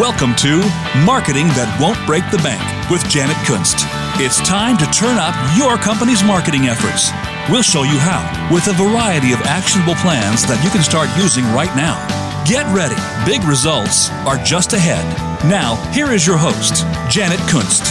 Welcome to Marketing That Won't Break the Bank with Janet Kunst. It's time to turn up your company's marketing efforts. We'll show you how with a variety of actionable plans that you can start using right now. Get ready. Big results are just ahead. Now, here is your host, Janet Kunst.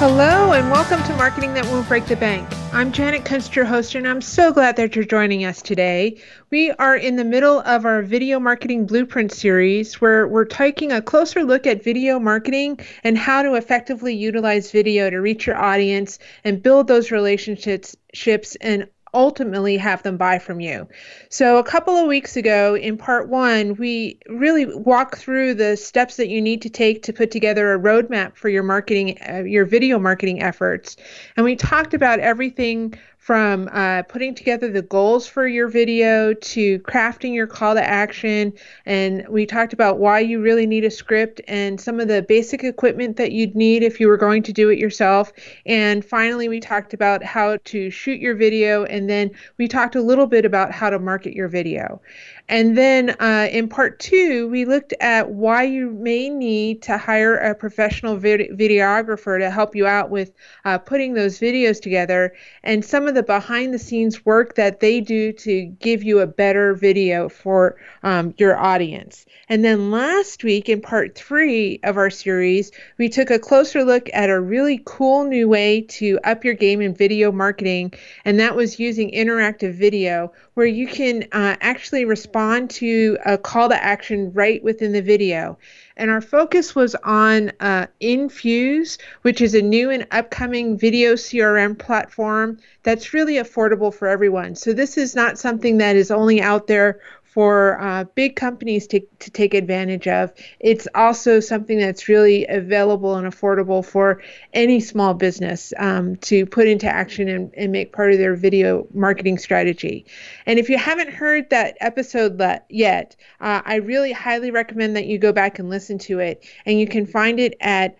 Hello, and welcome to Marketing That Won't Break the Bank. I'm Janet Kunst, your host, and I'm so glad that you're joining us today. We are in the middle of our Video Marketing Blueprint series where we're taking a closer look at video marketing and how to effectively utilize video to reach your audience and build those relationships and ultimately have them buy from you. So, a couple of weeks ago in part one, we really walked through the steps that you need to take to put together a roadmap for your marketing, uh, your video marketing efforts. And we talked about everything from uh, putting together the goals for your video to crafting your call to action. And we talked about why you really need a script and some of the basic equipment that you'd need if you were going to do it yourself. And finally, we talked about how to shoot your video. And then we talked a little bit about how to market your video. And then uh, in part two, we looked at why you may need to hire a professional vid- videographer to help you out with uh, putting those videos together and some of the behind the scenes work that they do to give you a better video for um, your audience. And then last week, in part three of our series, we took a closer look at a really cool new way to up your game in video marketing, and that was using interactive video where you can uh, actually respond to a call to action right within the video. And our focus was on uh, Infuse, which is a new and upcoming video CRM platform that's really affordable for everyone. So, this is not something that is only out there for uh, big companies to, to take advantage of. It's also something that's really available and affordable for any small business um, to put into action and, and make part of their video marketing strategy. And if you haven't heard that episode yet, uh, I really highly recommend that you go back and listen to it. And you can find it at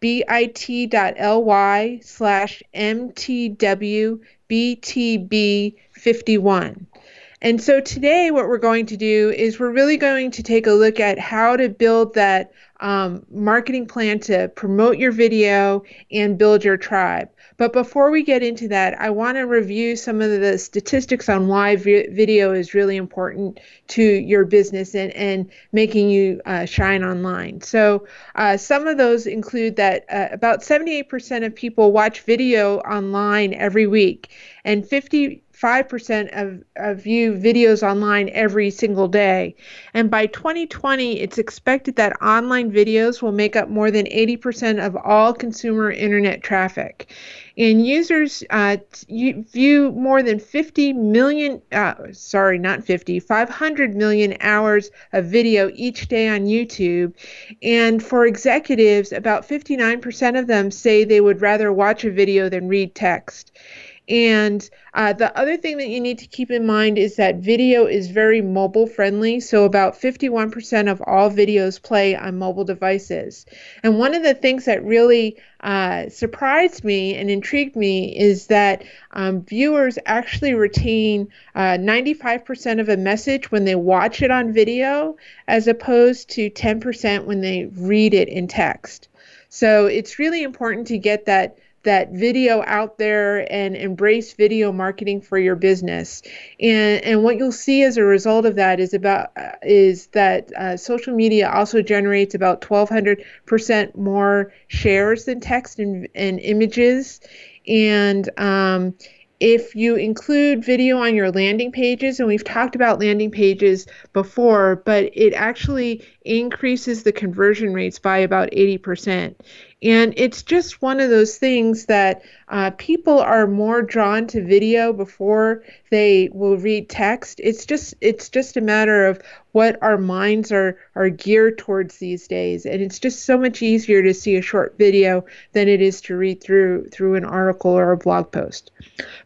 bit.ly slash mtwbtb51. And so today, what we're going to do is we're really going to take a look at how to build that um, marketing plan to promote your video and build your tribe. But before we get into that, I want to review some of the statistics on why vi- video is really important to your business and, and making you uh, shine online. So, uh, some of those include that uh, about 78% of people watch video online every week, and 50 5% of, of view videos online every single day. And by 2020, it's expected that online videos will make up more than 80% of all consumer internet traffic. And users uh, view more than 50 million, uh, sorry, not 50, 500 million hours of video each day on YouTube. And for executives, about 59% of them say they would rather watch a video than read text. And uh, the other thing that you need to keep in mind is that video is very mobile friendly. So, about 51% of all videos play on mobile devices. And one of the things that really uh, surprised me and intrigued me is that um, viewers actually retain uh, 95% of a message when they watch it on video, as opposed to 10% when they read it in text. So, it's really important to get that that video out there and embrace video marketing for your business. And and what you'll see as a result of that is about uh, is that uh, social media also generates about 1,200 percent more shares than text and, and images, and um, if you include video on your landing pages, and we've talked about landing pages before, but it actually increases the conversion rates by about 80%. And it's just one of those things that uh, people are more drawn to video before they will read text. It's just it's just a matter of what our minds are are geared towards these days, and it's just so much easier to see a short video than it is to read through through an article or a blog post.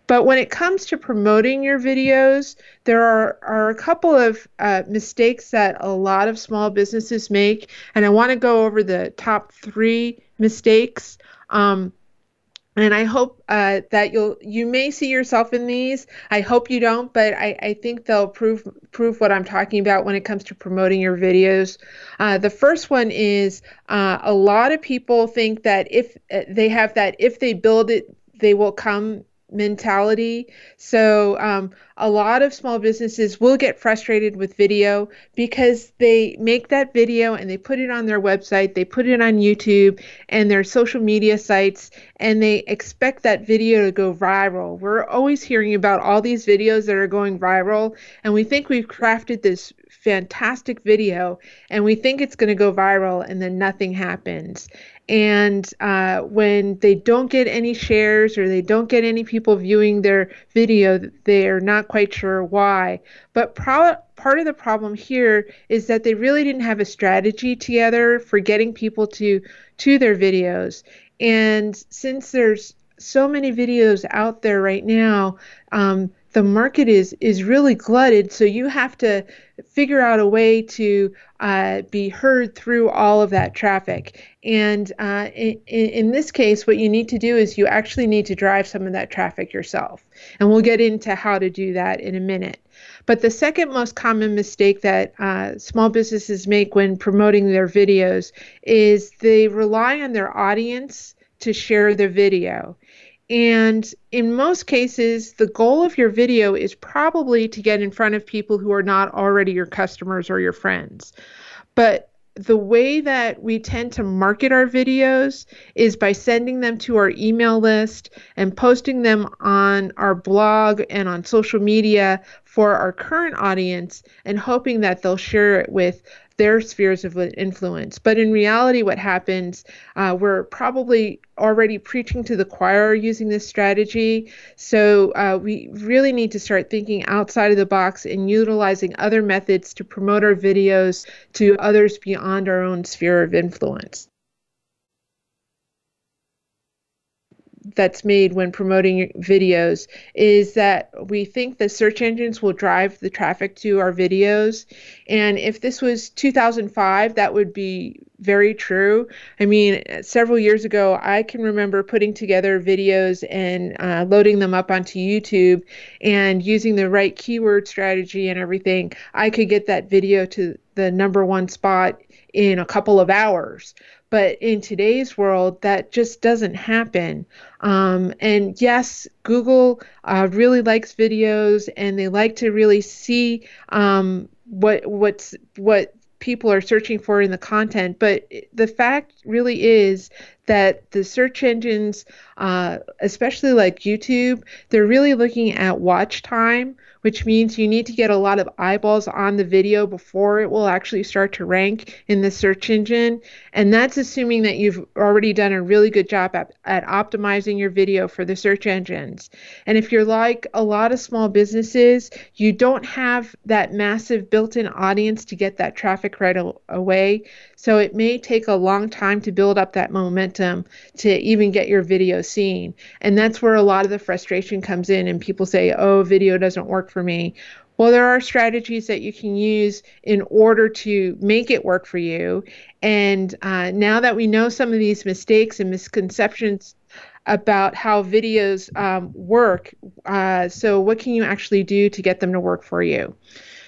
But when it comes to promoting your videos, there are, are a couple of uh, mistakes that a lot of small businesses make, and I want to go over the top three mistakes. Um, and I hope uh, that you'll you may see yourself in these. I hope you don't, but I, I think they'll prove prove what I'm talking about when it comes to promoting your videos. Uh, the first one is uh, a lot of people think that if uh, they have that if they build it, they will come mentality. So um, a lot of small businesses will get frustrated with video because they make that video and they put it on their website, they put it on YouTube and their social media sites, and they expect that video to go viral. We're always hearing about all these videos that are going viral, and we think we've crafted this fantastic video and we think it's going to go viral and then nothing happens and uh, when they don't get any shares or they don't get any people viewing their video, they're not quite sure why. But pro- part of the problem here is that they really didn't have a strategy together for getting people to to their videos. And since there's so many videos out there right now, um, the market is is really glutted so you have to figure out a way to uh, be heard through all of that traffic. And uh, in, in this case what you need to do is you actually need to drive some of that traffic yourself. And we'll get into how to do that in a minute. But the second most common mistake that uh, small businesses make when promoting their videos is they rely on their audience to share their video and in most cases, the goal of your video is probably to get in front of people who are not already your customers or your friends. But the way that we tend to market our videos is by sending them to our email list and posting them on our blog and on social media for our current audience and hoping that they'll share it with their spheres of influence. But in reality, what happens, uh, we're probably already preaching to the choir using this strategy. So uh, we really need to start thinking outside of the box and utilizing other methods to promote our videos to others beyond our own sphere of influence. That's made when promoting videos is that we think the search engines will drive the traffic to our videos. And if this was 2005, that would be very true. I mean, several years ago, I can remember putting together videos and uh, loading them up onto YouTube and using the right keyword strategy and everything. I could get that video to the number one spot in a couple of hours. But in today's world, that just doesn't happen. Um, and yes, Google uh, really likes videos, and they like to really see um, what what's what people are searching for in the content. But the fact really is that the search engines, uh, especially like YouTube, they're really looking at watch time which means you need to get a lot of eyeballs on the video before it will actually start to rank in the search engine. And that's assuming that you've already done a really good job at, at optimizing your video for the search engines. And if you're like a lot of small businesses, you don't have that massive built in audience to get that traffic right away. So it may take a long time to build up that momentum to even get your video seen. And that's where a lot of the frustration comes in, and people say, oh, video doesn't work for me. Well, there are strategies that you can use in order to make it work for you. And uh, now that we know some of these mistakes and misconceptions about how videos um, work, uh, so what can you actually do to get them to work for you?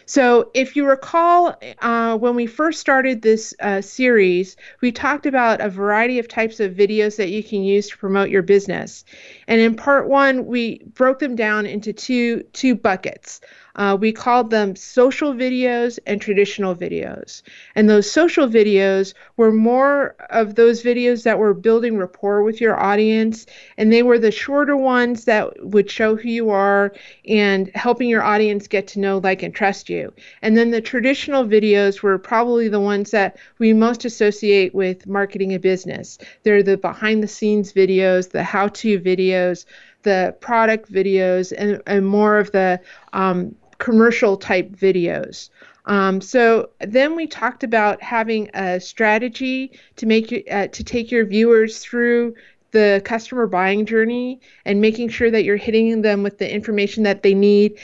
So, if you recall, uh, when we first started this uh, series, we talked about a variety of types of videos that you can use to promote your business. And in part one, we broke them down into two two buckets. Uh, we called them social videos and traditional videos. And those social videos were more of those videos that were building rapport with your audience. And they were the shorter ones that would show who you are and helping your audience get to know, like, and trust you. And then the traditional videos were probably the ones that we most associate with marketing a business. They're the behind the scenes videos, the how to videos the product videos and, and more of the um, commercial type videos. Um, so then we talked about having a strategy to make you, uh, to take your viewers through the customer buying journey and making sure that you're hitting them with the information that they need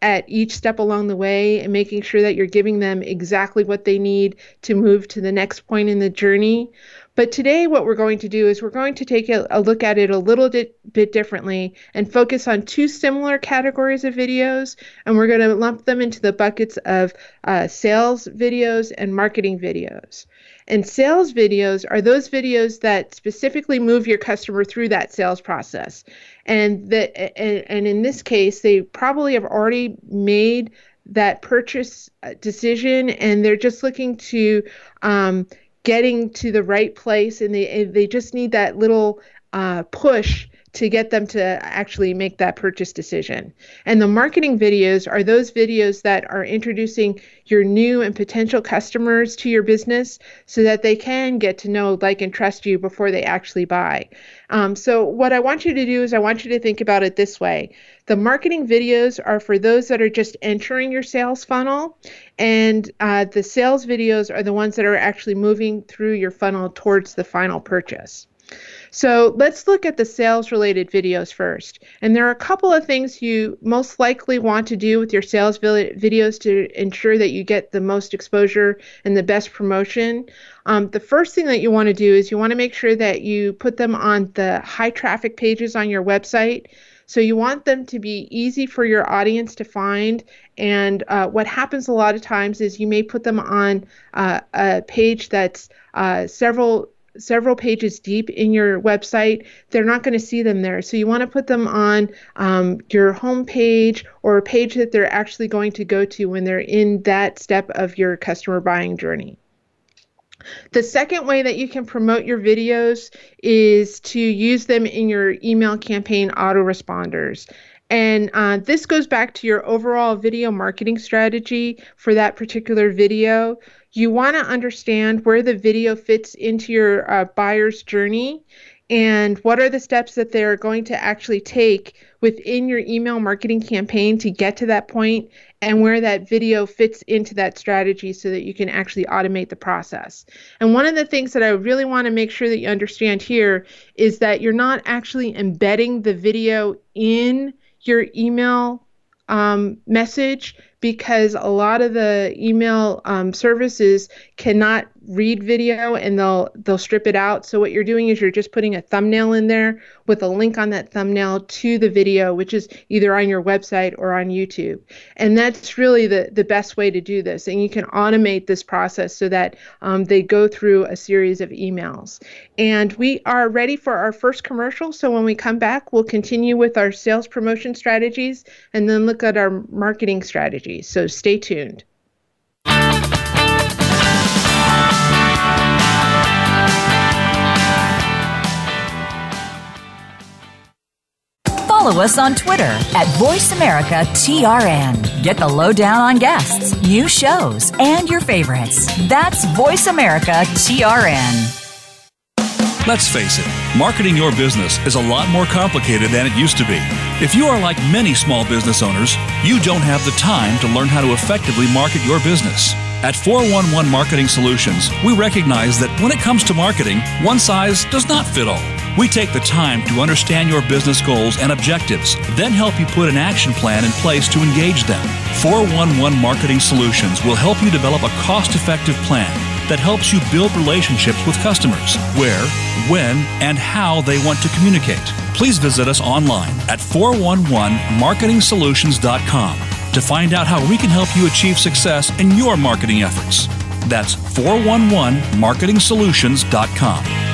at each step along the way and making sure that you're giving them exactly what they need to move to the next point in the journey. But today, what we're going to do is we're going to take a, a look at it a little bit, bit differently and focus on two similar categories of videos. And we're going to lump them into the buckets of uh, sales videos and marketing videos. And sales videos are those videos that specifically move your customer through that sales process. And that and, and in this case, they probably have already made that purchase uh, decision and they're just looking to um, getting to the right place and they they just need that little uh, push to get them to actually make that purchase decision. And the marketing videos are those videos that are introducing your new and potential customers to your business so that they can get to know, like, and trust you before they actually buy. Um, so, what I want you to do is, I want you to think about it this way the marketing videos are for those that are just entering your sales funnel, and uh, the sales videos are the ones that are actually moving through your funnel towards the final purchase. So let's look at the sales related videos first. And there are a couple of things you most likely want to do with your sales videos to ensure that you get the most exposure and the best promotion. Um, the first thing that you want to do is you want to make sure that you put them on the high traffic pages on your website. So you want them to be easy for your audience to find. And uh, what happens a lot of times is you may put them on uh, a page that's uh, several several pages deep in your website, they're not going to see them there. So you want to put them on um, your home page or a page that they're actually going to go to when they're in that step of your customer buying journey. The second way that you can promote your videos is to use them in your email campaign autoresponders. And uh, this goes back to your overall video marketing strategy for that particular video you want to understand where the video fits into your uh, buyer's journey and what are the steps that they're going to actually take within your email marketing campaign to get to that point and where that video fits into that strategy so that you can actually automate the process. And one of the things that I really want to make sure that you understand here is that you're not actually embedding the video in your email um, message because a lot of the email um, services cannot read video and they'll they'll strip it out. So what you're doing is you're just putting a thumbnail in there with a link on that thumbnail to the video, which is either on your website or on YouTube. And that's really the the best way to do this. And you can automate this process so that um, they go through a series of emails. And we are ready for our first commercial. So when we come back, we'll continue with our sales promotion strategies and then look at our marketing strategies. So stay tuned. Follow us on Twitter at VoiceAmericaTRN. Get the lowdown on guests, new shows, and your favorites. That's VoiceAmericaTRN. Let's face it, marketing your business is a lot more complicated than it used to be. If you are like many small business owners, you don't have the time to learn how to effectively market your business. At 411 Marketing Solutions, we recognize that when it comes to marketing, one size does not fit all. We take the time to understand your business goals and objectives, then help you put an action plan in place to engage them. 411 Marketing Solutions will help you develop a cost effective plan that helps you build relationships with customers where, when, and how they want to communicate. Please visit us online at 411marketingsolutions.com to find out how we can help you achieve success in your marketing efforts. That's 411marketingsolutions.com.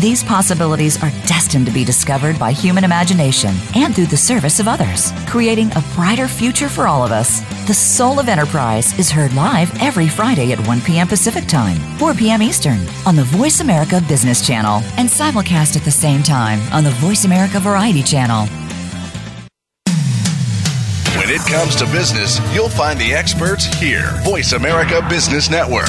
These possibilities are destined to be discovered by human imagination and through the service of others, creating a brighter future for all of us. The Soul of Enterprise is heard live every Friday at 1 p.m. Pacific Time, 4 p.m. Eastern on the Voice America Business Channel and simulcast at the same time on the Voice America Variety Channel. When it comes to business, you'll find the experts here. Voice America Business Network.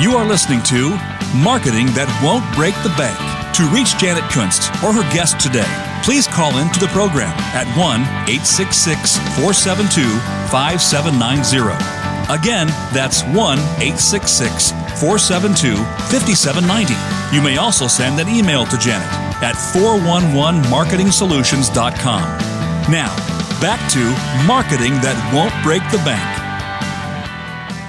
You are listening to Marketing That Won't Break the Bank. To reach Janet Kunst or her guest today, please call into the program at 1 866 472 5790. Again, that's 1 866 472 5790. You may also send an email to Janet at 411marketingsolutions.com. Now, back to marketing that won't break the bank.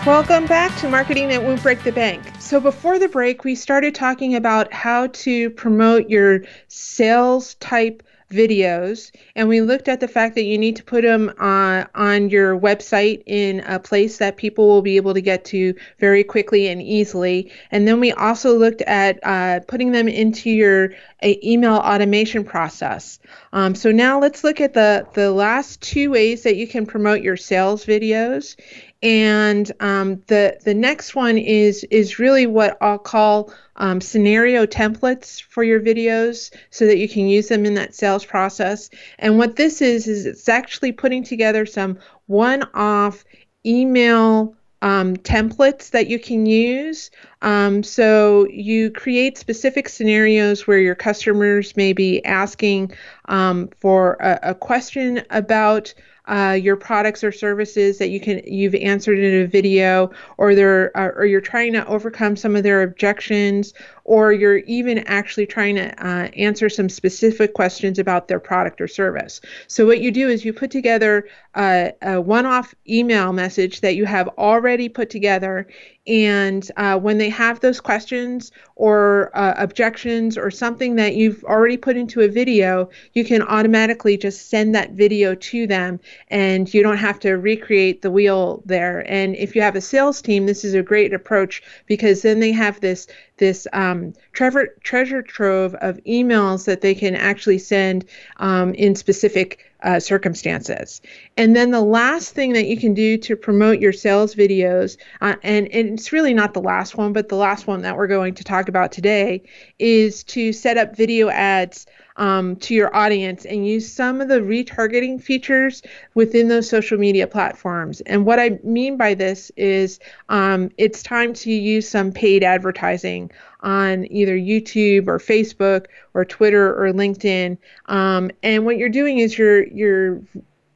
Welcome back to Marketing That Won't Break the Bank. So, before the break, we started talking about how to promote your sales type videos and we looked at the fact that you need to put them uh, on your website in a place that people will be able to get to very quickly and easily and then we also looked at uh, putting them into your uh, email automation process um, so now let's look at the the last two ways that you can promote your sales videos and um, the the next one is is really what I'll call um, scenario templates for your videos so that you can use them in that sales process. And what this is is it's actually putting together some one-off email um, templates that you can use. Um, so you create specific scenarios where your customers may be asking um, for a, a, question about uh, your products or services that you can you've answered in a video, or they're uh, or you're trying to overcome some of their objections, or you're even actually trying to uh, answer some specific questions about their product or service. So what you do is you put together a, a one-off email message that you have already put together and uh, when they have those questions or uh, objections or something that you've already put into a video, you can automatically just send that video to them and you don't have to recreate the wheel there. And if you have a sales team, this is a great approach because then they have this this um, treasure, treasure trove of emails that they can actually send um, in specific uh, circumstances. And then the last thing that you can do to promote your sales videos, uh, and, and it's really not the last one, but the last one that we're going to talk about today, is to set up video ads um, to your audience and use some of the retargeting features within those social media platforms. And what I mean by this is um, it's time to use some paid advertising on either YouTube or Facebook or Twitter or LinkedIn. Um, and what you're doing is you're you're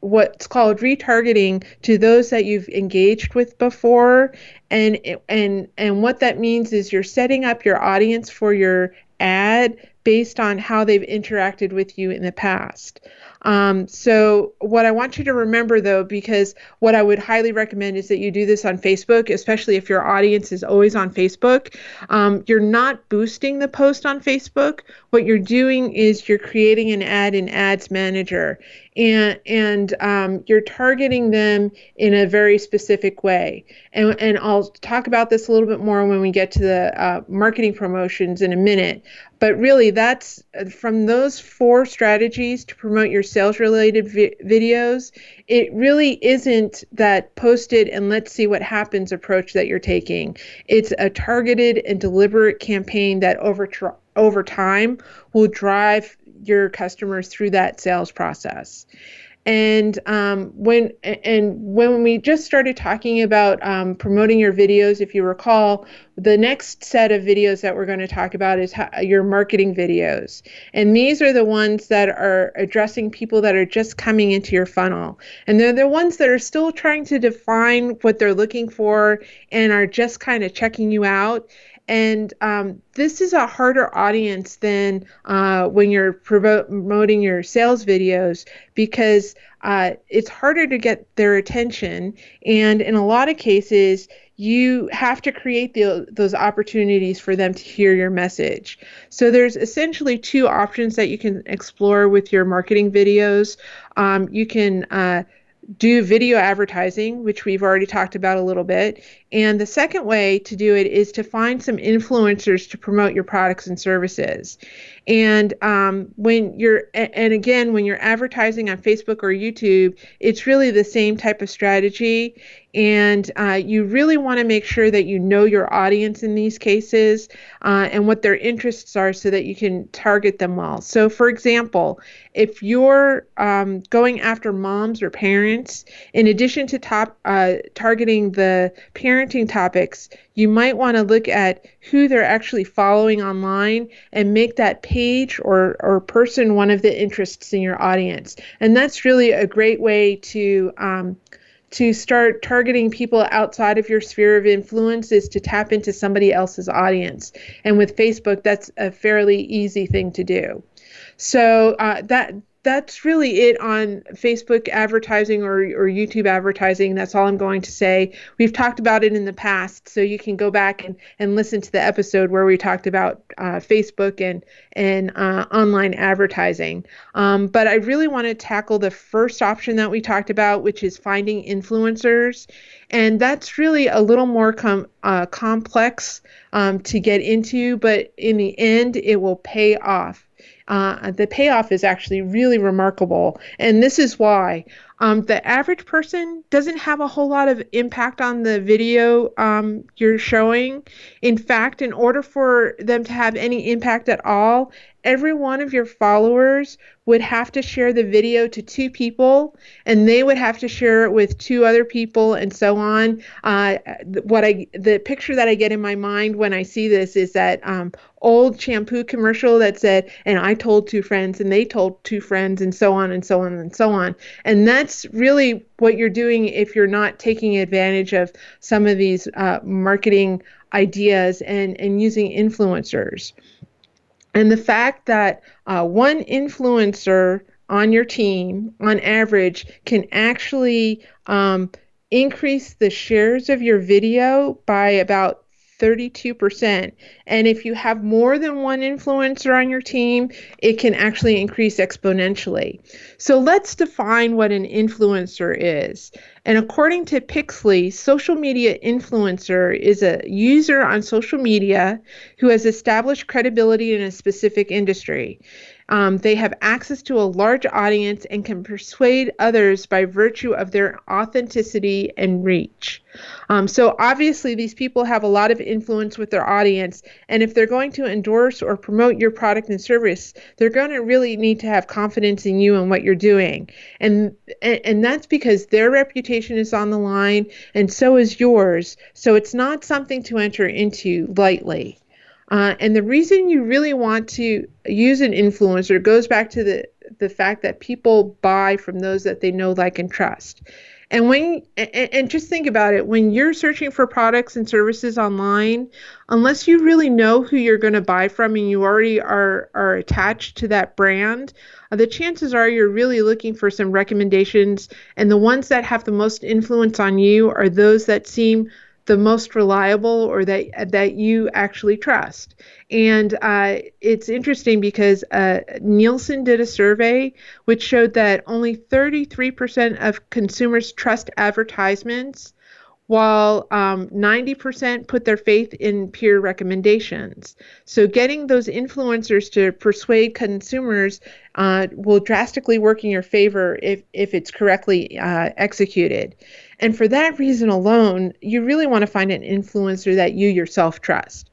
what's called retargeting to those that you've engaged with before and and and what that means is you're setting up your audience for your ad based on how they've interacted with you in the past. Um, so, what I want you to remember though, because what I would highly recommend is that you do this on Facebook, especially if your audience is always on Facebook. Um, you're not boosting the post on Facebook. What you're doing is you're creating an ad in Ads Manager and and um, you're targeting them in a very specific way. And and I'll talk about this a little bit more when we get to the uh, marketing promotions in a minute. But really, that's uh, from those four strategies to promote your sales related vi- videos. It really isn't that posted and let's see what happens approach that you're taking. It's a targeted and deliberate campaign that over over time will drive your customers through that sales process. And um, when and when we just started talking about um, promoting your videos if you recall the next set of videos that we're going to talk about is how, your marketing videos. And these are the ones that are addressing people that are just coming into your funnel. And they're the ones that are still trying to define what they're looking for and are just kind of checking you out and um, this is a harder audience than uh, when you're promoting your sales videos because uh, it's harder to get their attention. And in a lot of cases, you have to create the, those opportunities for them to hear your message. So there's essentially two options that you can explore with your marketing videos. Um, you can uh, do video advertising, which we've already talked about a little bit. And the second way to do it is to find some influencers to promote your products and services. And um, when you're, and again, when you're advertising on Facebook or YouTube, it's really the same type of strategy. And uh, you really want to make sure that you know your audience in these cases uh, and what their interests are so that you can target them well. So, for example, if you're um, going after moms or parents, in addition to top uh, targeting the parenting topics, you might want to look at who they're actually following online and make that page or, or person one of the interests in your audience. And that's really a great way to um, to start targeting people outside of your sphere of influence is to tap into somebody else's audience. And with Facebook, that's a fairly easy thing to do. So uh, that that's really it on Facebook advertising or, or YouTube advertising. That's all I'm going to say. We've talked about it in the past, so you can go back and, and listen to the episode where we talked about uh, Facebook and, and uh, online advertising. Um, but I really want to tackle the first option that we talked about, which is finding influencers. And that's really a little more com- uh, complex um, to get into, but in the end, it will pay off uh, the payoff is actually really remarkable. And this is why um, the average person doesn't have a whole lot of impact on the video um, you're showing. In fact, in order for them to have any impact at all, every one of your followers would have to share the video to two people, and they would have to share it with two other people, and so on. Uh, what I the picture that I get in my mind when I see this is that um, old shampoo commercial that said, "And I told two friends, and they told two friends, and so on and so on and so on." And that's really what you're doing if you're not taking advantage of some of these uh, marketing ideas and and using influencers. And the fact that uh, one influencer on your team, on average, can actually um, increase the shares of your video by about 32%. And if you have more than one influencer on your team, it can actually increase exponentially. So let's define what an influencer is. And according to Pixlee, social media influencer is a user on social media who has established credibility in a specific industry. Um, they have access to a large audience and can persuade others by virtue of their authenticity and reach. Um, so, obviously, these people have a lot of influence with their audience. And if they're going to endorse or promote your product and service, they're going to really need to have confidence in you and what you're doing. And, and, and that's because their reputation is on the line, and so is yours. So, it's not something to enter into lightly. Uh, and the reason you really want to use an influencer goes back to the the fact that people buy from those that they know, like, and trust. And when and, and just think about it, when you're searching for products and services online, unless you really know who you're going to buy from and you already are are attached to that brand, uh, the chances are you're really looking for some recommendations. And the ones that have the most influence on you are those that seem the most reliable or that that you actually trust. And uh, it's interesting because uh, Nielsen did a survey which showed that only 33% of consumers trust advertisements, while um, 90% put their faith in peer recommendations. So, getting those influencers to persuade consumers uh, will drastically work in your favor if, if it's correctly uh, executed. And for that reason alone, you really want to find an influencer that you yourself trust.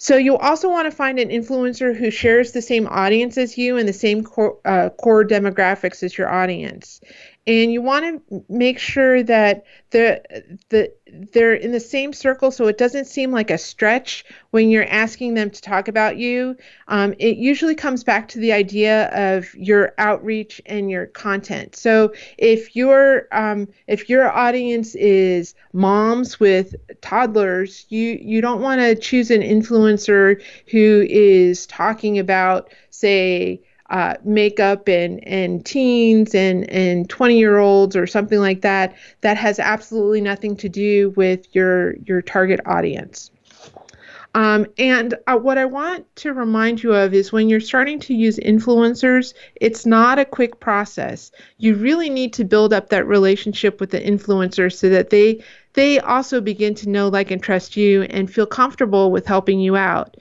So you also want to find an influencer who shares the same audience as you and the same core, uh, core demographics as your audience and you want to make sure that the the they're in the same circle so it doesn't seem like a stretch when you're asking them to talk about you. Um, it usually comes back to the idea of your outreach and your content. So if your um, if your audience is moms with toddlers you you don't want to choose an influencer who is talking about say uh, makeup and, and teens and, and 20 year olds or something like that that has absolutely nothing to do with your your target audience um, and uh, what I want to remind you of is when you're starting to use influencers, it's not a quick process. You really need to build up that relationship with the influencer so that they they also begin to know, like, and trust you and feel comfortable with helping you out.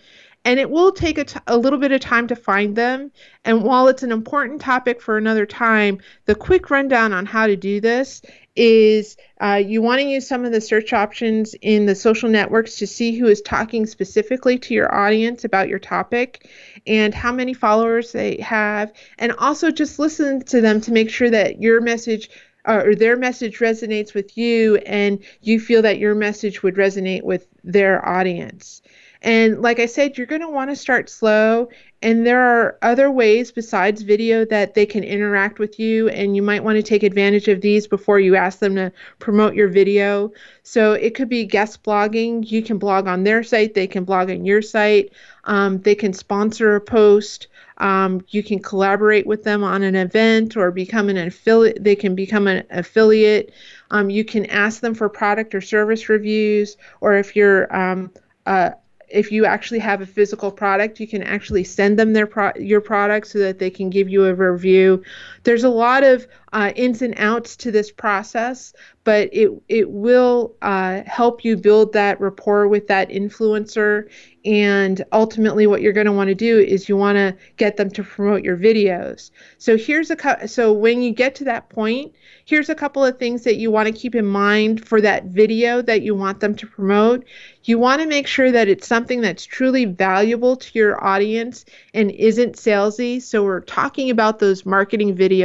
And it will take a, t- a little bit of time to find them. And while it's an important topic for another time, the quick rundown on how to do this is uh, you want to use some of the search options in the social networks to see who is talking specifically to your audience about your topic and how many followers they have, and also just listen to them to make sure that your message uh, or their message resonates with you and you feel that your message would resonate with their audience. And like I said, you're going to want to start slow. And there are other ways besides video that they can interact with you. And you might want to take advantage of these before you ask them to promote your video. So it could be guest blogging. You can blog on their site, they can blog on your site, um, they can sponsor a post. Um, you can collaborate with them on an event or become an affiliate. They can become an affiliate. Um, you can ask them for product or service reviews, or if you're um, uh, if you actually have a physical product, you can actually send them their pro- your product so that they can give you a review. There's a lot of uh, ins and outs to this process, but it it will uh, help you build that rapport with that influencer. And ultimately, what you're going to want to do is you want to get them to promote your videos. So here's a so when you get to that point, here's a couple of things that you want to keep in mind for that video that you want them to promote. You want to make sure that it's something that's truly valuable to your audience and isn't salesy. So we're talking about those marketing videos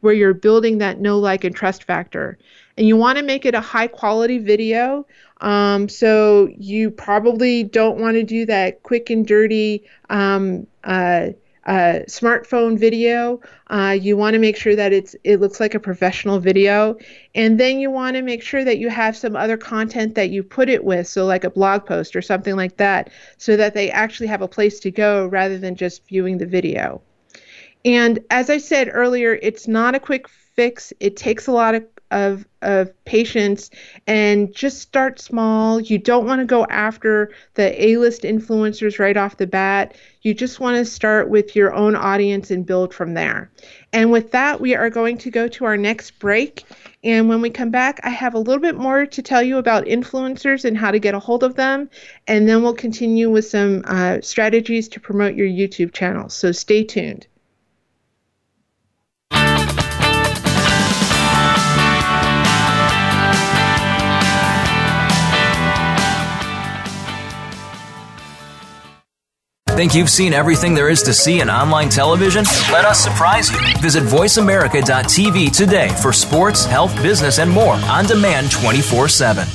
where you're building that know, like, and trust factor. And you want to make it a high quality video. Um, so you probably don't want to do that quick and dirty. Um, uh, uh, smartphone video. Uh, you want to make sure that it's it looks like a professional video, and then you want to make sure that you have some other content that you put it with, so like a blog post or something like that, so that they actually have a place to go rather than just viewing the video. And as I said earlier, it's not a quick fix. It takes a lot of of of patience and just start small. You don't want to go after the A-list influencers right off the bat. You just want to start with your own audience and build from there. And with that, we are going to go to our next break. And when we come back, I have a little bit more to tell you about influencers and how to get a hold of them. And then we'll continue with some uh, strategies to promote your YouTube channel. So stay tuned. Think you've seen everything there is to see in online television? Let us surprise you. Visit VoiceAmerica.tv today for sports, health, business, and more on demand 24 7.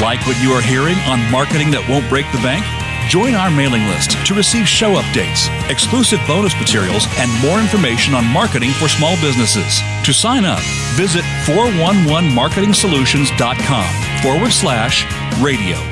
Like what you are hearing on marketing that won't break the bank? Join our mailing list to receive show updates, exclusive bonus materials, and more information on marketing for small businesses. To sign up, visit 411marketingsolutions.com forward slash radio.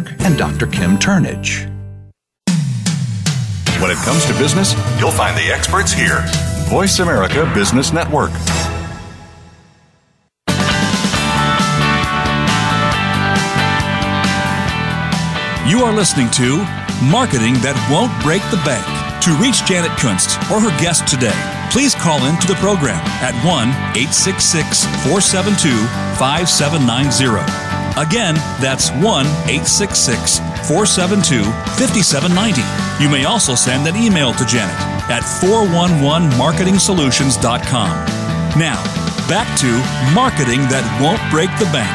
and Dr. Kim Turnage. When it comes to business, you'll find the experts here. Voice America Business Network. You are listening to Marketing That Won't Break the Bank. To reach Janet Kunst or her guest today, please call in to the program at 1 866 472 5790. Again, that's 1 866 472 5790. You may also send an email to Janet at 411marketingsolutions.com. Now, back to Marketing That Won't Break the Bank.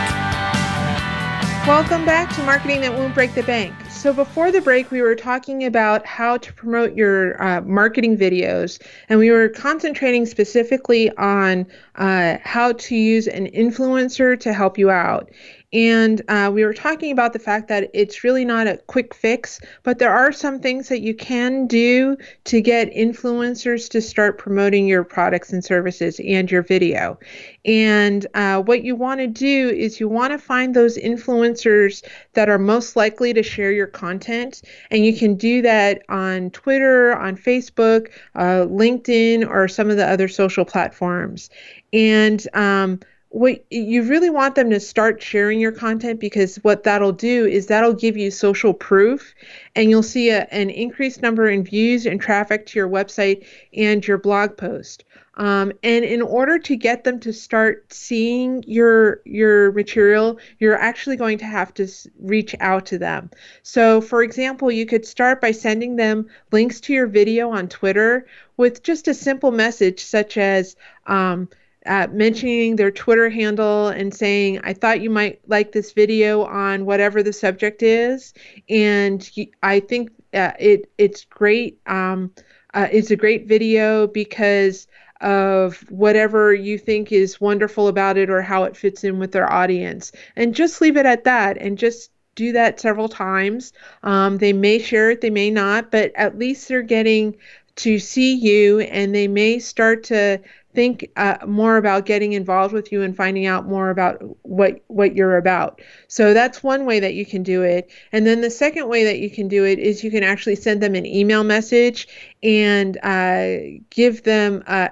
Welcome back to Marketing That Won't Break the Bank. So, before the break, we were talking about how to promote your uh, marketing videos, and we were concentrating specifically on uh, how to use an influencer to help you out. And uh, we were talking about the fact that it's really not a quick fix, but there are some things that you can do to get influencers to start promoting your products and services and your video. And uh, what you want to do is you want to find those influencers that are most likely to share your content. And you can do that on Twitter, on Facebook, uh, LinkedIn, or some of the other social platforms. And um, what you really want them to start sharing your content because what that'll do is that'll give you social proof and you'll see a, an increased number in views and traffic to your website and your blog post. Um, and in order to get them to start seeing your your material you're actually going to have to reach out to them. So for example you could start by sending them links to your video on twitter with just a simple message such as um, uh, mentioning their Twitter handle and saying, I thought you might like this video on whatever the subject is. And I think uh, it it's great. Um, uh, it's a great video because of whatever you think is wonderful about it or how it fits in with their audience. And just leave it at that and just do that several times. Um, they may share it, they may not, but at least they're getting to see you and they may start to think uh, more about getting involved with you and finding out more about what what you're about. So that's one way that you can do it. And then the second way that you can do it is you can actually send them an email message and uh, give them uh,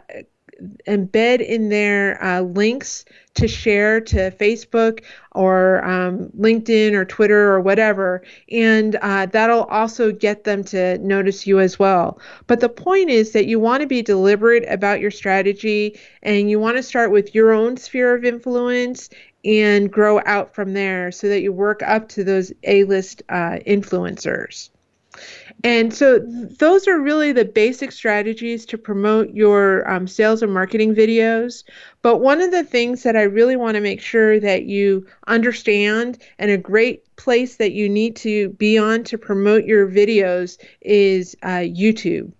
embed in there uh, links to share to Facebook or um, LinkedIn or Twitter or whatever, and uh, that'll also get them to notice you as well. But the point is that you want to be deliberate about your strategy and you want to start with your own sphere of influence and grow out from there so that you work up to those A list uh, influencers. And so those are really the basic strategies to promote your um, sales and marketing videos. But one of the things that I really want to make sure that you understand and a great place that you need to be on to promote your videos is uh, YouTube.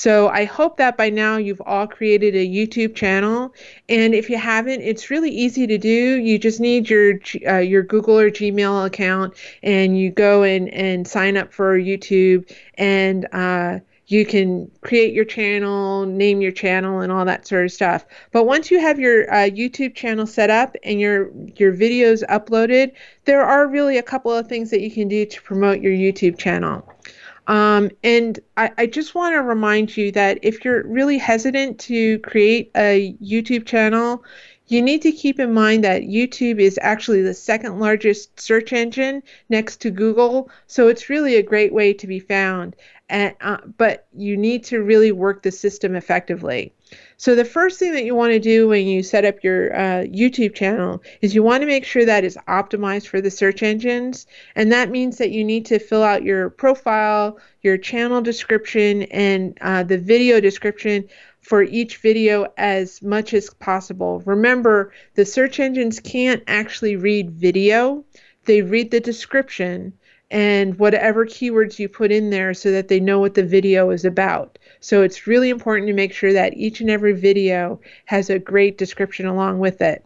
So I hope that by now you've all created a YouTube channel, and if you haven't, it's really easy to do. You just need your uh, your Google or Gmail account, and you go and and sign up for YouTube, and uh, you can create your channel, name your channel, and all that sort of stuff. But once you have your uh, YouTube channel set up and your your videos uploaded, there are really a couple of things that you can do to promote your YouTube channel. Um, and I, I just want to remind you that if you're really hesitant to create a YouTube channel, you need to keep in mind that YouTube is actually the second largest search engine next to Google, so it's really a great way to be found. And, uh, but you need to really work the system effectively. So the first thing that you want to do when you set up your uh, YouTube channel is you want to make sure that is optimized for the search engines, and that means that you need to fill out your profile, your channel description, and uh, the video description for each video as much as possible. Remember, the search engines can't actually read video; they read the description and whatever keywords you put in there so that they know what the video is about. So it's really important to make sure that each and every video has a great description along with it.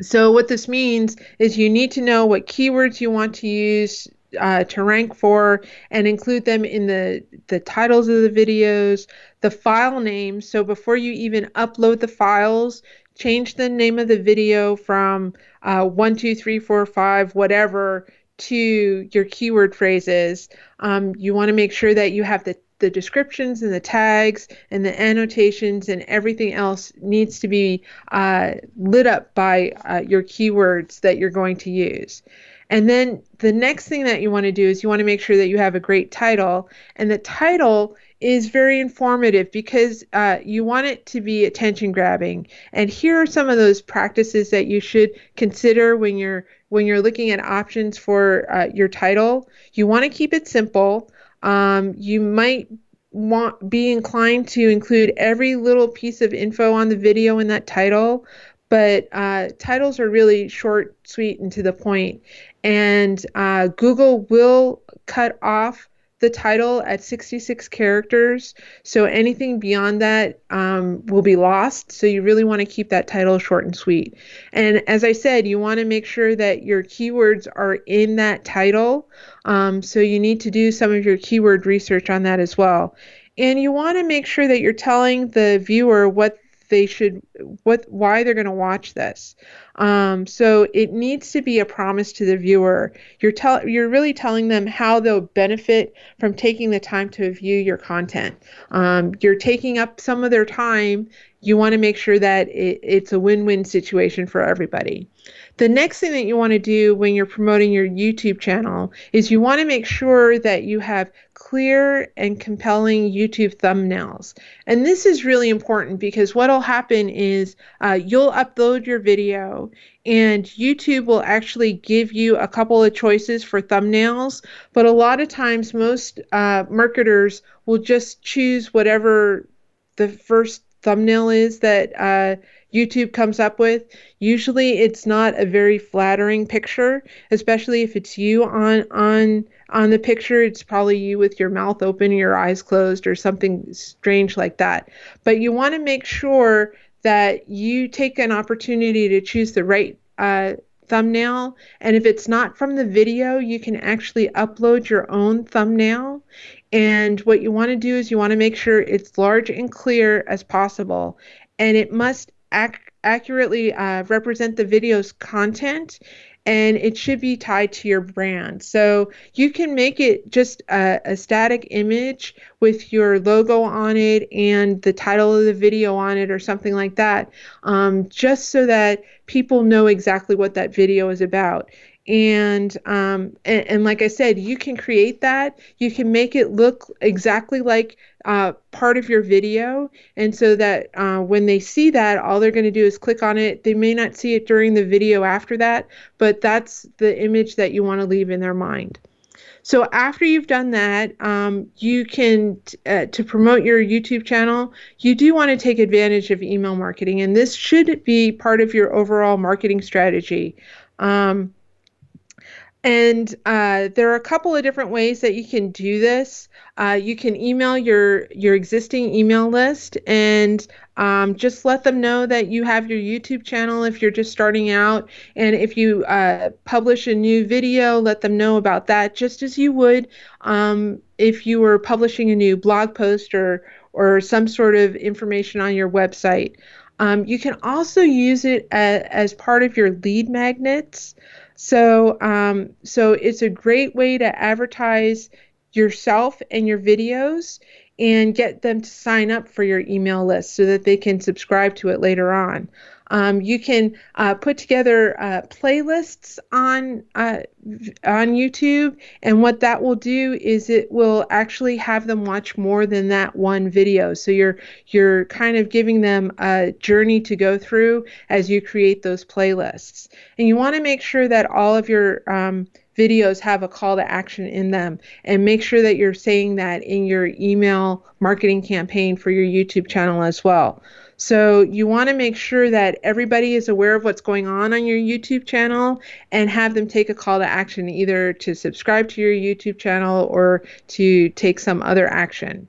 So what this means is you need to know what keywords you want to use uh, to rank for and include them in the, the titles of the videos, the file names. So before you even upload the files, change the name of the video from uh, 1, 2, 3, 4, 5, whatever to your keyword phrases, um, you want to make sure that you have the, the descriptions and the tags and the annotations and everything else needs to be uh, lit up by uh, your keywords that you're going to use. And then the next thing that you want to do is you want to make sure that you have a great title. And the title is very informative because uh, you want it to be attention grabbing. And here are some of those practices that you should consider when you're when you're looking at options for uh, your title, you want to keep it simple. Um, you might want be inclined to include every little piece of info on the video in that title, but uh, titles are really short, sweet, and to the point. And uh, Google will cut off the title at 66 characters. So anything beyond that um, will be lost. So you really want to keep that title short and sweet. And as I said, you want to make sure that your keywords are in that title. Um, so you need to do some of your keyword research on that as well. And you want to make sure that you're telling the viewer what they should what why they're going to watch this. Um, so it needs to be a promise to the viewer. You're tell you're really telling them how they'll benefit from taking the time to view your content. Um, you're taking up some of their time. You want to make sure that it, it's a win-win situation for everybody. The next thing that you want to do when you're promoting your YouTube channel is you want to make sure that you have clear and compelling YouTube thumbnails. And this is really important because what will happen is uh, you'll upload your video and YouTube will actually give you a couple of choices for thumbnails. But a lot of times, most uh, marketers will just choose whatever the first thumbnail is that uh, YouTube comes up with. Usually it's not a very flattering picture, especially if it's you on on on the picture. It's probably you with your mouth open, your eyes closed or something strange like that. But you want to make sure that you take an opportunity to choose the right uh, thumbnail. And if it's not from the video, you can actually upload your own thumbnail. And what you want to do is you want to make sure it's large and clear as possible. And it must ac- accurately uh, represent the video's content and it should be tied to your brand. So you can make it just a, a, static image with your logo on it and the title of the video on it or something like that, um, just so that people know exactly what that video is about and um and, and, like i said you can create that you can make it look exactly like uh, part of your video and so that uh, when they see that all they're going to do is click on it they may not see it during the video after that but that's the image that you want to leave in their mind so after you've done that, um, you can uh, to promote your YouTube channel. You do want to take advantage of email marketing, and this should be part of your overall marketing strategy. Um, and uh, there are a couple of different ways that you can do this. Uh, you can email your your existing email list and um, just let them know that you have your YouTube channel if you're just starting out. And if you uh, publish a new video, let them know about that, just as you would um, if you were publishing a new blog post or or some sort of information on your website. Um, you can also use it as, as part of your lead magnets. So, um, so it's a great way to advertise yourself and your videos and get them to sign up for your email list so that they can subscribe to it later on. Um, you can uh, put together uh, playlists on uh, on YouTube, and what that will do is it will actually have them watch more than that one video. So you're you're kind of giving them a journey to go through as you create those playlists, and you want to make sure that all of your um, videos have a call to action in them and make sure that you're saying that in your email marketing campaign for your YouTube channel as well. So you want to make sure that everybody is aware of what's going on on your YouTube channel and have them take a call to action either to subscribe to your YouTube channel or to take some other action.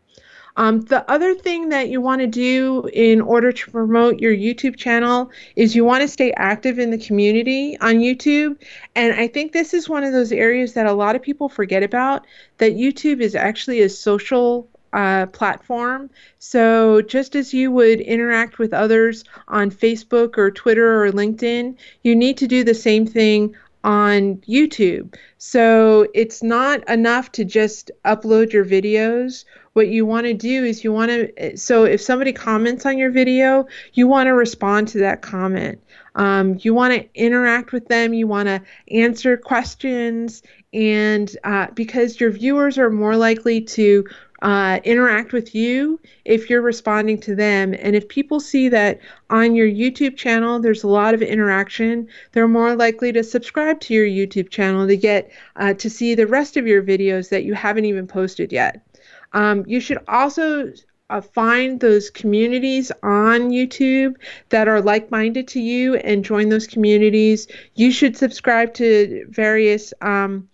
Um, the other thing that you want to do in order to promote your YouTube channel is you want to stay active in the community on YouTube. And I think this is one of those areas that a lot of people forget about that YouTube is actually a social uh, platform. So, just as you would interact with others on Facebook or Twitter or LinkedIn, you need to do the same thing on YouTube. So, it's not enough to just upload your videos. What you want to do is you want to, so if somebody comments on your video, you want to respond to that comment. Um, you want to interact with them, you want to answer questions, and uh, because your viewers are more likely to uh, interact with you if you're responding to them. And if people see that on your YouTube channel there's a lot of interaction, they're more likely to subscribe to your YouTube channel to get uh, to see the rest of your videos that you haven't even posted yet. Um, you should also uh, find those communities on YouTube that are like minded to you and join those communities. You should subscribe to various um,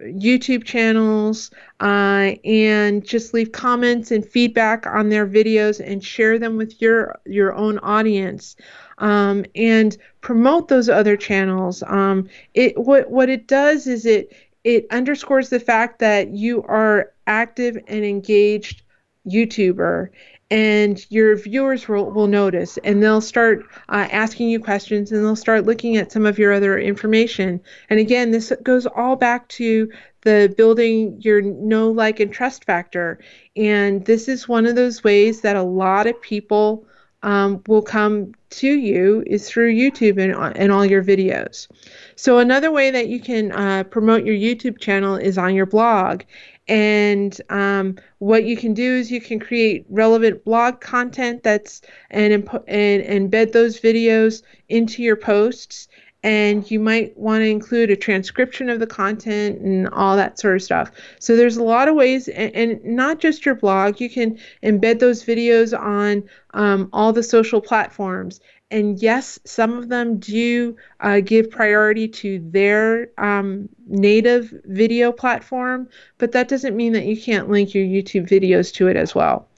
YouTube channels uh, and just leave comments and feedback on their videos and share them with your your own audience. Um, and promote those other channels. Um, it what what it does is it it underscores the fact that you are active and engaged YouTuber and your viewers will, will notice and they'll start uh, asking you questions and they'll start looking at some of your other information. And again, this goes all back to the building your know, like, and trust factor. And this is one of those ways that a lot of people um, will come to you is through YouTube and, and all your videos. So another way that you can uh, promote your YouTube channel is on your blog. And um, what you can do is you can create relevant blog content that's and, and embed those videos into your posts. And you might want to include a transcription of the content and all that sort of stuff. So there's a lot of ways, and, and not just your blog. You can embed those videos on um, all the social platforms and yes, some of them do uh, give priority to their um, native video platform, but that doesn't mean that you can't link your YouTube videos to it as well.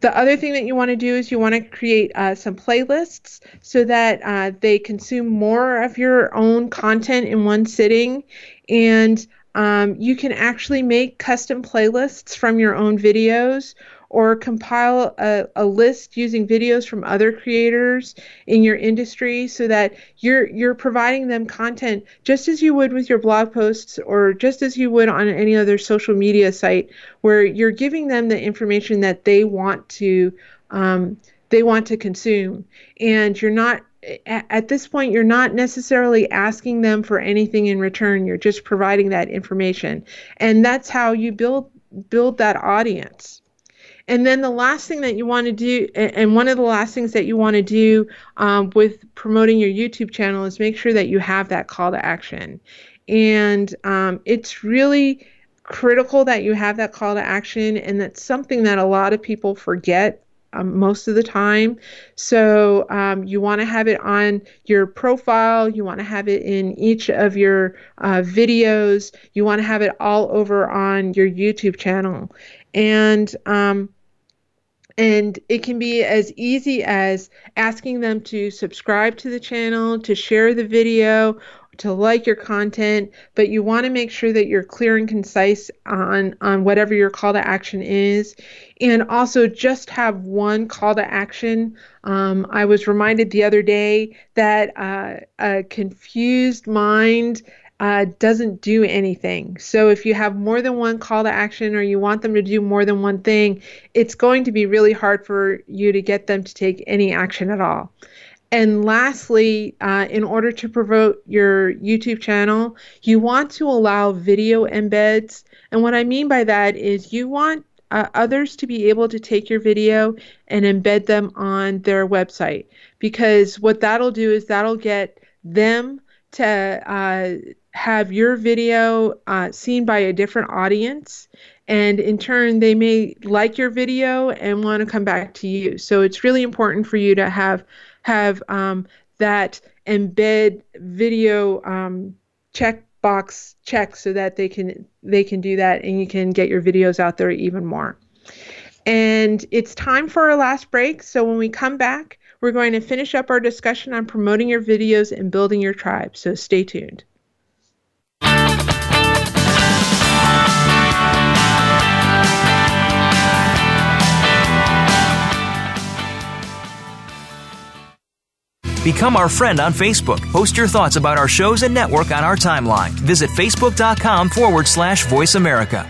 The other thing that you want to do is you want to create uh, some playlists so that uh, they consume more of your own content in one sitting. And um, you can actually make custom playlists from your own videos or compile a, a list using videos from other creators in your industry so that you're you're providing them content just as you would with your blog posts or just as you would on any other social media site where you're giving them the information that they want to um, they want to consume. And you're not at this point you're not necessarily asking them for anything in return. You're just providing that information. And that's how you build build that audience and then the last thing that you want to do, and one of the last things that you want to do um, with promoting your YouTube channel is make sure that you have that call to action. And um, it's really critical that you have that call to action, and that's something that a lot of people forget um, most of the time. So um, you want to have it on your profile. You want to have it in each of your uh, videos. You want to have it all over on your YouTube channel. And um, and it can be as easy as asking them to subscribe to the channel, to share the video, to like your content, but you want to make sure that you're clear and concise on on whatever your call to action is, and also just have one call to action. Um, I was reminded the other day that uh, a confused mind uh, doesn't do anything. So if you have more than one call to action or you want them to do more than one thing, it's going to be really hard for you to get them to take any action at all. And lastly, uh, in order to promote your YouTube channel, you want to allow video embeds. And what I mean by that is you want uh, others to be able to take your video and embed them on their website because what that'll do is that'll get them to uh, have your video uh, seen by a different audience and in turn they may like your video and want to come back to you. So it's really important for you to have have um, that embed video um, check box check so that they can they can do that and you can get your videos out there even more. And it's time for our last break. So when we come back we're going to finish up our discussion on promoting your videos and building your tribe. So stay tuned Become our friend on Facebook. Post your thoughts about our shows and network on our timeline. Visit facebook.com forward slash voice America.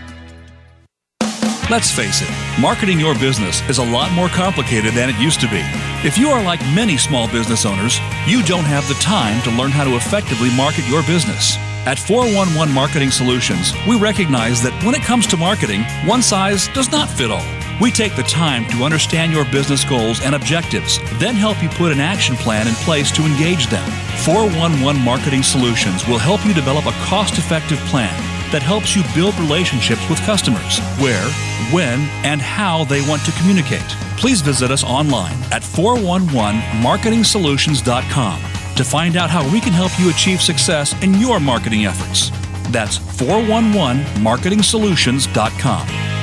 Let's face it, marketing your business is a lot more complicated than it used to be. If you are like many small business owners, you don't have the time to learn how to effectively market your business. At 411 Marketing Solutions, we recognize that when it comes to marketing, one size does not fit all. We take the time to understand your business goals and objectives, then help you put an action plan in place to engage them. 411 Marketing Solutions will help you develop a cost effective plan that helps you build relationships with customers where, when, and how they want to communicate. Please visit us online at 411marketingsolutions.com to find out how we can help you achieve success in your marketing efforts. That's 411marketingsolutions.com.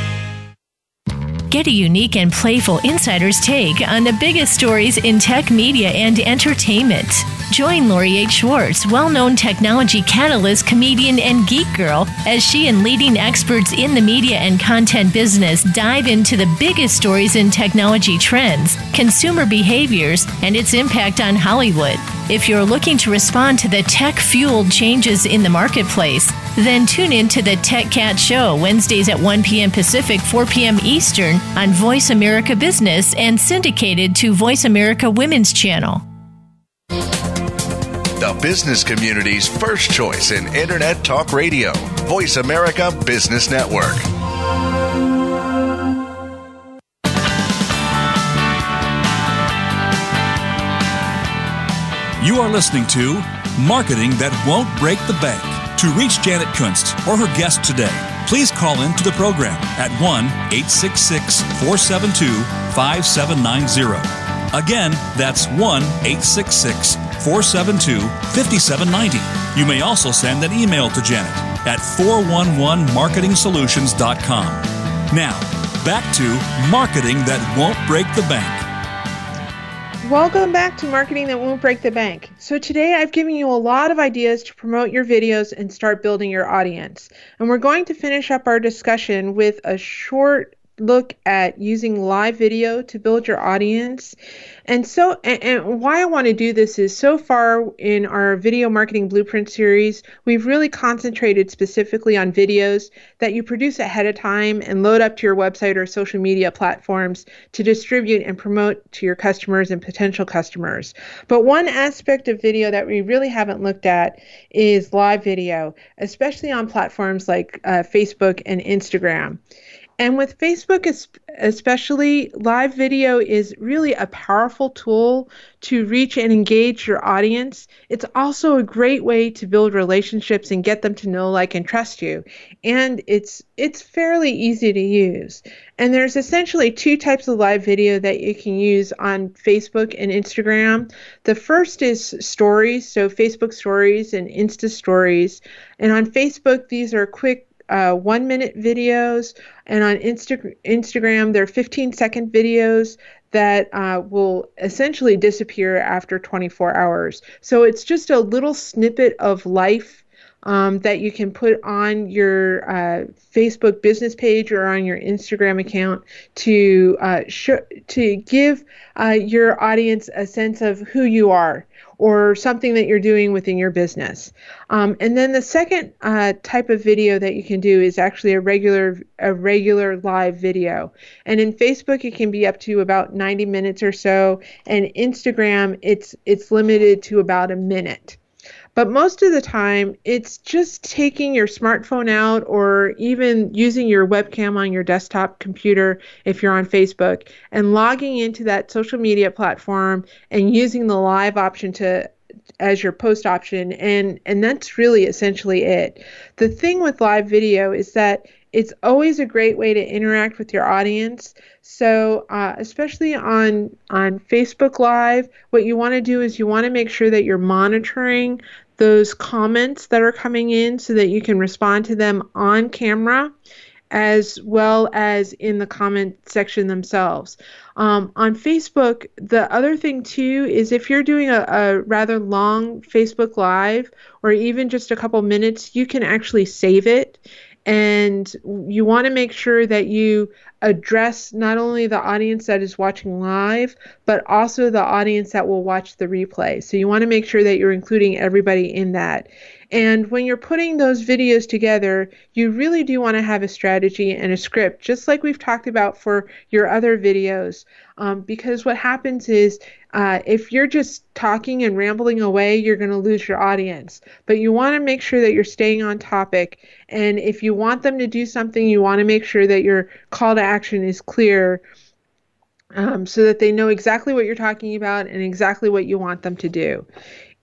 Get a unique and playful insider's take on the biggest stories in tech media and entertainment. Join Lori H. Schwartz, well known technology catalyst, comedian, and geek girl, as she and leading experts in the media and content business dive into the biggest stories in technology trends, consumer behaviors, and its impact on Hollywood. If you're looking to respond to the tech fueled changes in the marketplace, then tune in to the Tech Cat Show Wednesdays at 1 p.m. Pacific, 4 p.m. Eastern on Voice America Business and syndicated to Voice America Women's Channel. The business community's first choice in Internet Talk Radio, Voice America Business Network. You are listening to Marketing That Won't Break the Bank. To reach Janet Kunst or her guest today, please call in to the program at 1 866 472 5790. Again, that's 1 866 472 5790. You may also send an email to Janet at 411marketingsolutions.com. Now, back to Marketing That Won't Break the Bank. Welcome back to Marketing That Won't Break the Bank. So, today I've given you a lot of ideas to promote your videos and start building your audience. And we're going to finish up our discussion with a short look at using live video to build your audience. And so, and, and, why I want to do this is so far in our video marketing blueprint series, we've really concentrated specifically on videos that you produce ahead of time and load up to your website or social media platforms to distribute and promote to your customers and potential customers. But one aspect of video that we really haven't looked at is live video, especially on platforms like uh, Facebook and Instagram. And with Facebook, especially, live video is really a powerful tool to reach and engage your audience. It's also a great way to build relationships and get them to know, like, and trust you. And it's it's fairly easy to use. And there's essentially two types of live video that you can use on Facebook and Instagram. The first is stories, so Facebook stories and Insta stories. And on Facebook, these are quick uh, one minute videos, and on Insta- Instagram, they're 15 second videos that uh, will essentially disappear after 24 hours. So it's just a little snippet of life um, that you can put on your uh, Facebook business page or on your Instagram account to uh, sh- to give uh, your audience a sense of who you are or something that you're doing within your business. Um, and then the second uh, type of video that you can do is actually a regular a regular live video. And in Facebook, it can be up to about 90 minutes or so, and Instagram, it's it's limited to about a minute. But most of the time, it's just taking your smartphone out or even using your webcam on your desktop computer if you're on Facebook and logging into that social media platform and using the live option to as your post option and and that's really essentially it. The thing with live video is that it's always a great way to interact with your audience. So, uh, especially on on Facebook Live, what you want to do is you want to make sure that you're monitoring those comments that are coming in so that you can respond to them on camera as well as in the comment section themselves. Um, on Facebook, the other thing too is if you're doing a, a, rather long Facebook Live or even just a couple minutes, you can actually save it. And you want to make sure that you address not only the audience that is watching live, but also the audience that will watch the replay. So you want to make sure that you're including everybody in that. And when you're putting those videos together, you really do want to have a strategy and a script, just like we've talked about for your other videos. Um, because what happens is uh, if you're just talking and rambling away, you're going to lose your audience. But you want to make sure that you're staying on topic. And if you want them to do something, you want to make sure that your call to action is clear um, so that they know exactly what you're talking about and exactly what you want them to do.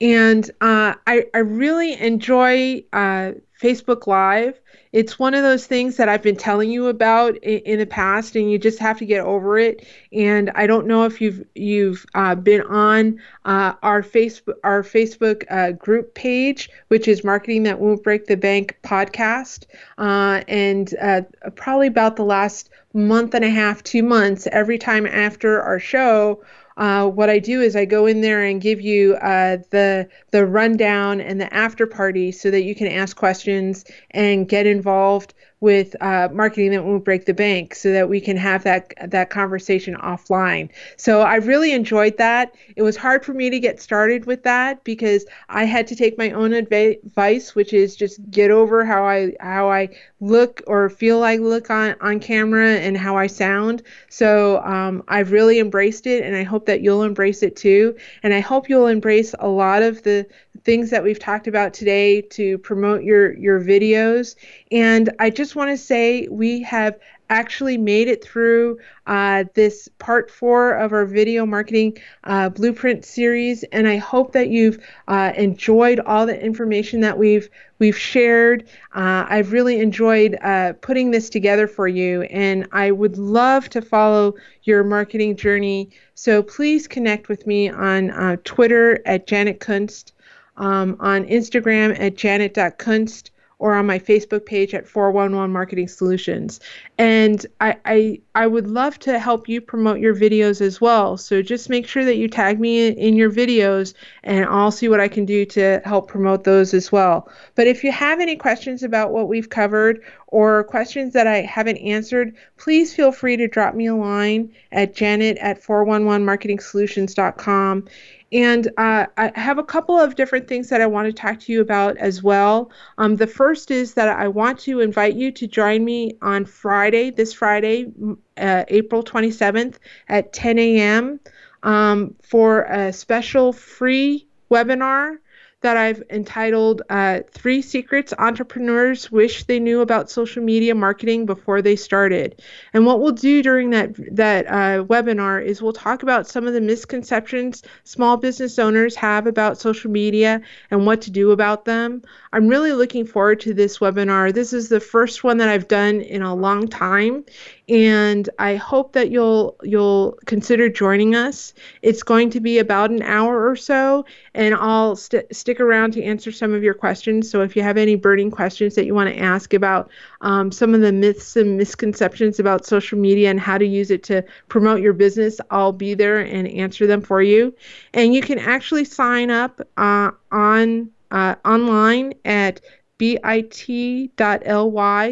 And uh, I, I really enjoy uh, Facebook Live. It's one of those things that I've been telling you about in, in, the past, and you just have to get over it. And I don't know if you've you've uh, been on uh, our Facebook our Facebook uh, group page, which is Marketing That Won't Break the Bank podcast, uh, and uh, probably about the last month and a half, two months, every time after our show uh, what I do is I go in there and give you uh, the the rundown and the after party so that you can ask questions and get involved with uh, marketing that won't break the bank so that we can have that that conversation offline. So i really enjoyed that. It was hard for me to get started with that because i had to take my own advice which is just get over how i how i look or feel like look on on camera and how i sound. So um, i've really embraced it and i hope that you'll embrace it too. And i hope you'll embrace a lot of the things that we've talked about today to promote your your videos. And i just want to say we have actually made it through uh, this part four of our video marketing uh, blueprint series. And i hope that you've uh, enjoyed all the information that we've we've shared. Uh, i've really enjoyed uh, putting this together for you. And i would love to follow your marketing journey. So please connect with me on uh, twitter at janet kunst um, on Instagram at janet.kunst or on my Facebook page at 411 Marketing Solutions. And I, I, I would love to help you promote your videos as well. So just make sure that you tag me in your videos and I'll see what I can do to help promote those as well. But if you have any questions about what we've covered or questions that I haven't answered, please feel free to drop me a line at janet at 411marketingsolutions.com. And uh, I have a couple of different things that I want to talk to you about as well. Um, the first is that I want to invite you to join me on Friday, this Friday, uh, April 27th at 10 a.m. Um, for a special free webinar that I've entitled uh, Three Secrets Entrepreneurs Wish They Knew About Social Media Marketing Before They Started. And what we'll do during that, that uh, webinar is we'll talk about some of the misconceptions small business owners have about social media and what to do about them. I'm really looking forward to this webinar. This is the first one that I've done in a long time, and I hope that you'll you'll consider joining us. It's going to be about an hour or so, and I'll st- stick around to answer some of your questions. So if you have any burning questions that you want to ask about um, some of the myths and misconceptions about social media and how to use it to promote your business, I'll be there and answer them for you. And you can actually sign up uh, on uh, online at bit.ly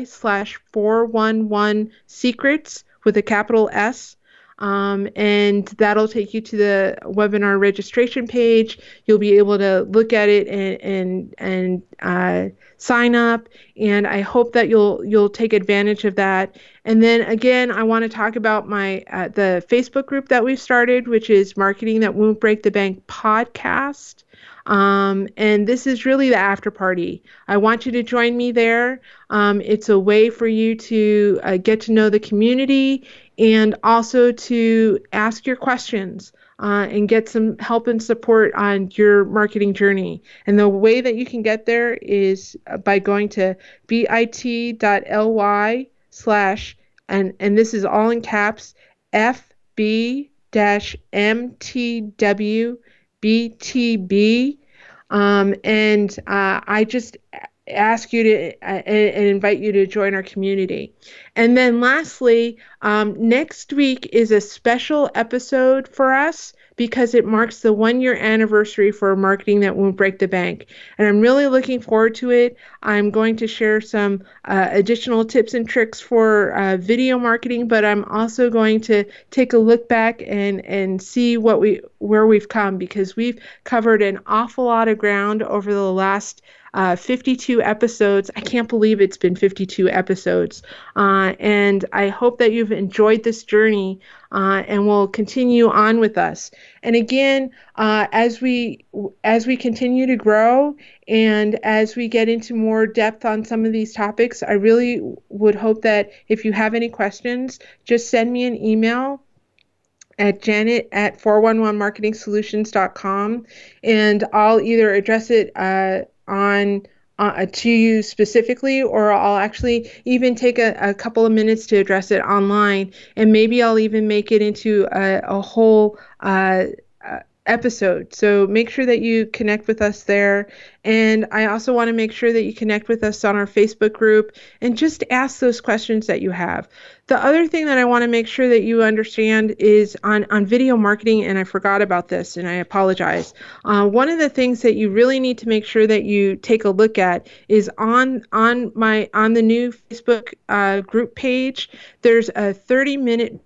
slash 411 secrets with a capital S. Um, and that'll take you to the webinar registration page. You'll be able to look at it and and and uh, sign up. And I hope that you'll you'll take advantage of that. And then again, I want to talk about my uh, the Facebook group that we've started, which is Marketing That Won't Break the Bank podcast. Um, and this is really the after party. I want you to join me there. Um, it's a way for you to uh, get to know the community and also to ask your questions. Uh, and get some help and support on your marketing journey. And the way that you can get there is uh, by going to bit.ly slash, and, and this is all in caps, FB dash. Um, and uh, I just ask you to uh, and invite you to join our community. And then lastly, um, next week is a special episode for us because it marks the one year anniversary for marketing that won't break the bank. And I'm really looking forward to it. I'm going to share some uh, additional tips and tricks for uh, video marketing, but I'm also going to take a look back and, and see what we where we've come because we've covered an awful lot of ground over the last uh, 52 episodes. I can't believe it's been 52 episodes. Uh, and I hope that you've enjoyed this journey uh, and will continue on with us. And again, uh, as we as we continue to grow and as we get into more depth on some of these topics, I really would hope that if you have any questions, just send me an email at janet at 411marketingsolutions.com and I'll either address it uh, on uh, to you specifically, or I'll actually even take a, a, couple of minutes to address it online, and maybe I'll even make it into a, a whole uh, episode. So make sure that you connect with us there. And I also want to make sure that you connect with us on our Facebook group and just ask those questions that you have. The other thing that I want to make sure that you understand is on, on video marketing, and I forgot about this and I apologize. Uh, one of the things that you really need to make sure that you take a look at is on on my on the new Facebook uh, group page, there's a 30 minute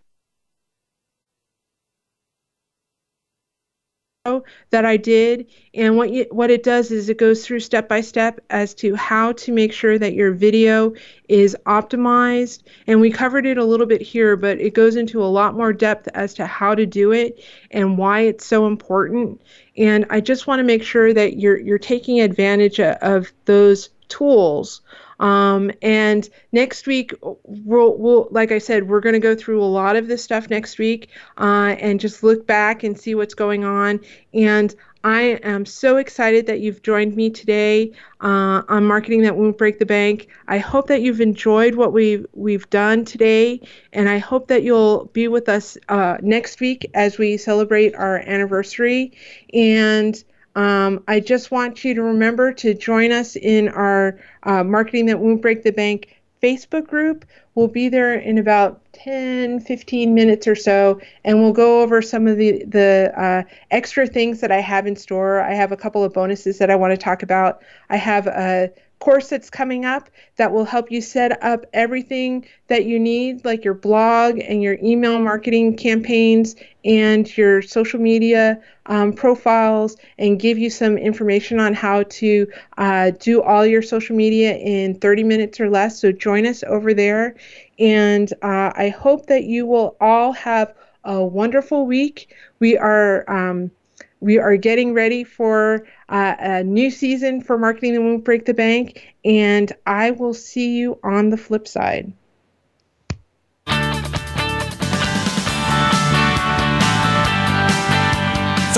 that I did. And what you, what it does is it goes through step by step as to how to make sure that your video is optimized. And we covered it a little bit here, but it goes into a lot more depth as to how to do it and why it's so important. And I just want to make sure that you're you're taking advantage of those tools um, and next week, we'll, we'll, like I said, we're going to go through a lot of this stuff next week uh, and just look back and see what's going on. And I am so excited that you've joined me today uh, on Marketing That Won't Break the Bank. I hope that you've enjoyed what we've, we've done today, and I hope that you'll be with us uh, next week as we celebrate our anniversary. And um, I just want you to remember to join us in our uh, Marketing That Won't Break the Bank Facebook group. We'll be there in about 10, 15 minutes or so, and we'll go over some of the, the uh, extra things that I have in store. I have a couple of bonuses that I want to talk about. I have a course that's coming up that will help you set up everything that you need, like your blog and your email marketing campaigns and your social media um, profiles, and give you some information on how to uh, do all your social media in 30 minutes or less. So join us over there. And uh, I hope that you will all have a wonderful week. We are. Um, we are getting ready for uh, a new season for Marketing That Won't Break the Bank, and I will see you on the flip side.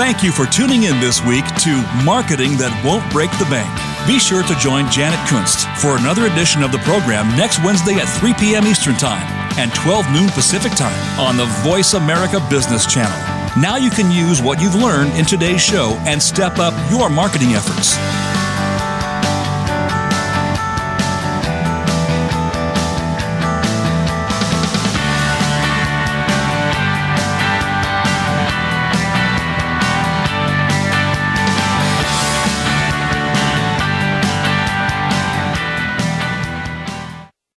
Thank you for tuning in this week to Marketing That Won't Break the Bank. Be sure to join Janet Kunst for another edition of the program next Wednesday at 3 p.m. Eastern Time and 12 noon Pacific Time on the Voice America Business Channel. Now you can use what you've learned in today's show and step up your marketing efforts.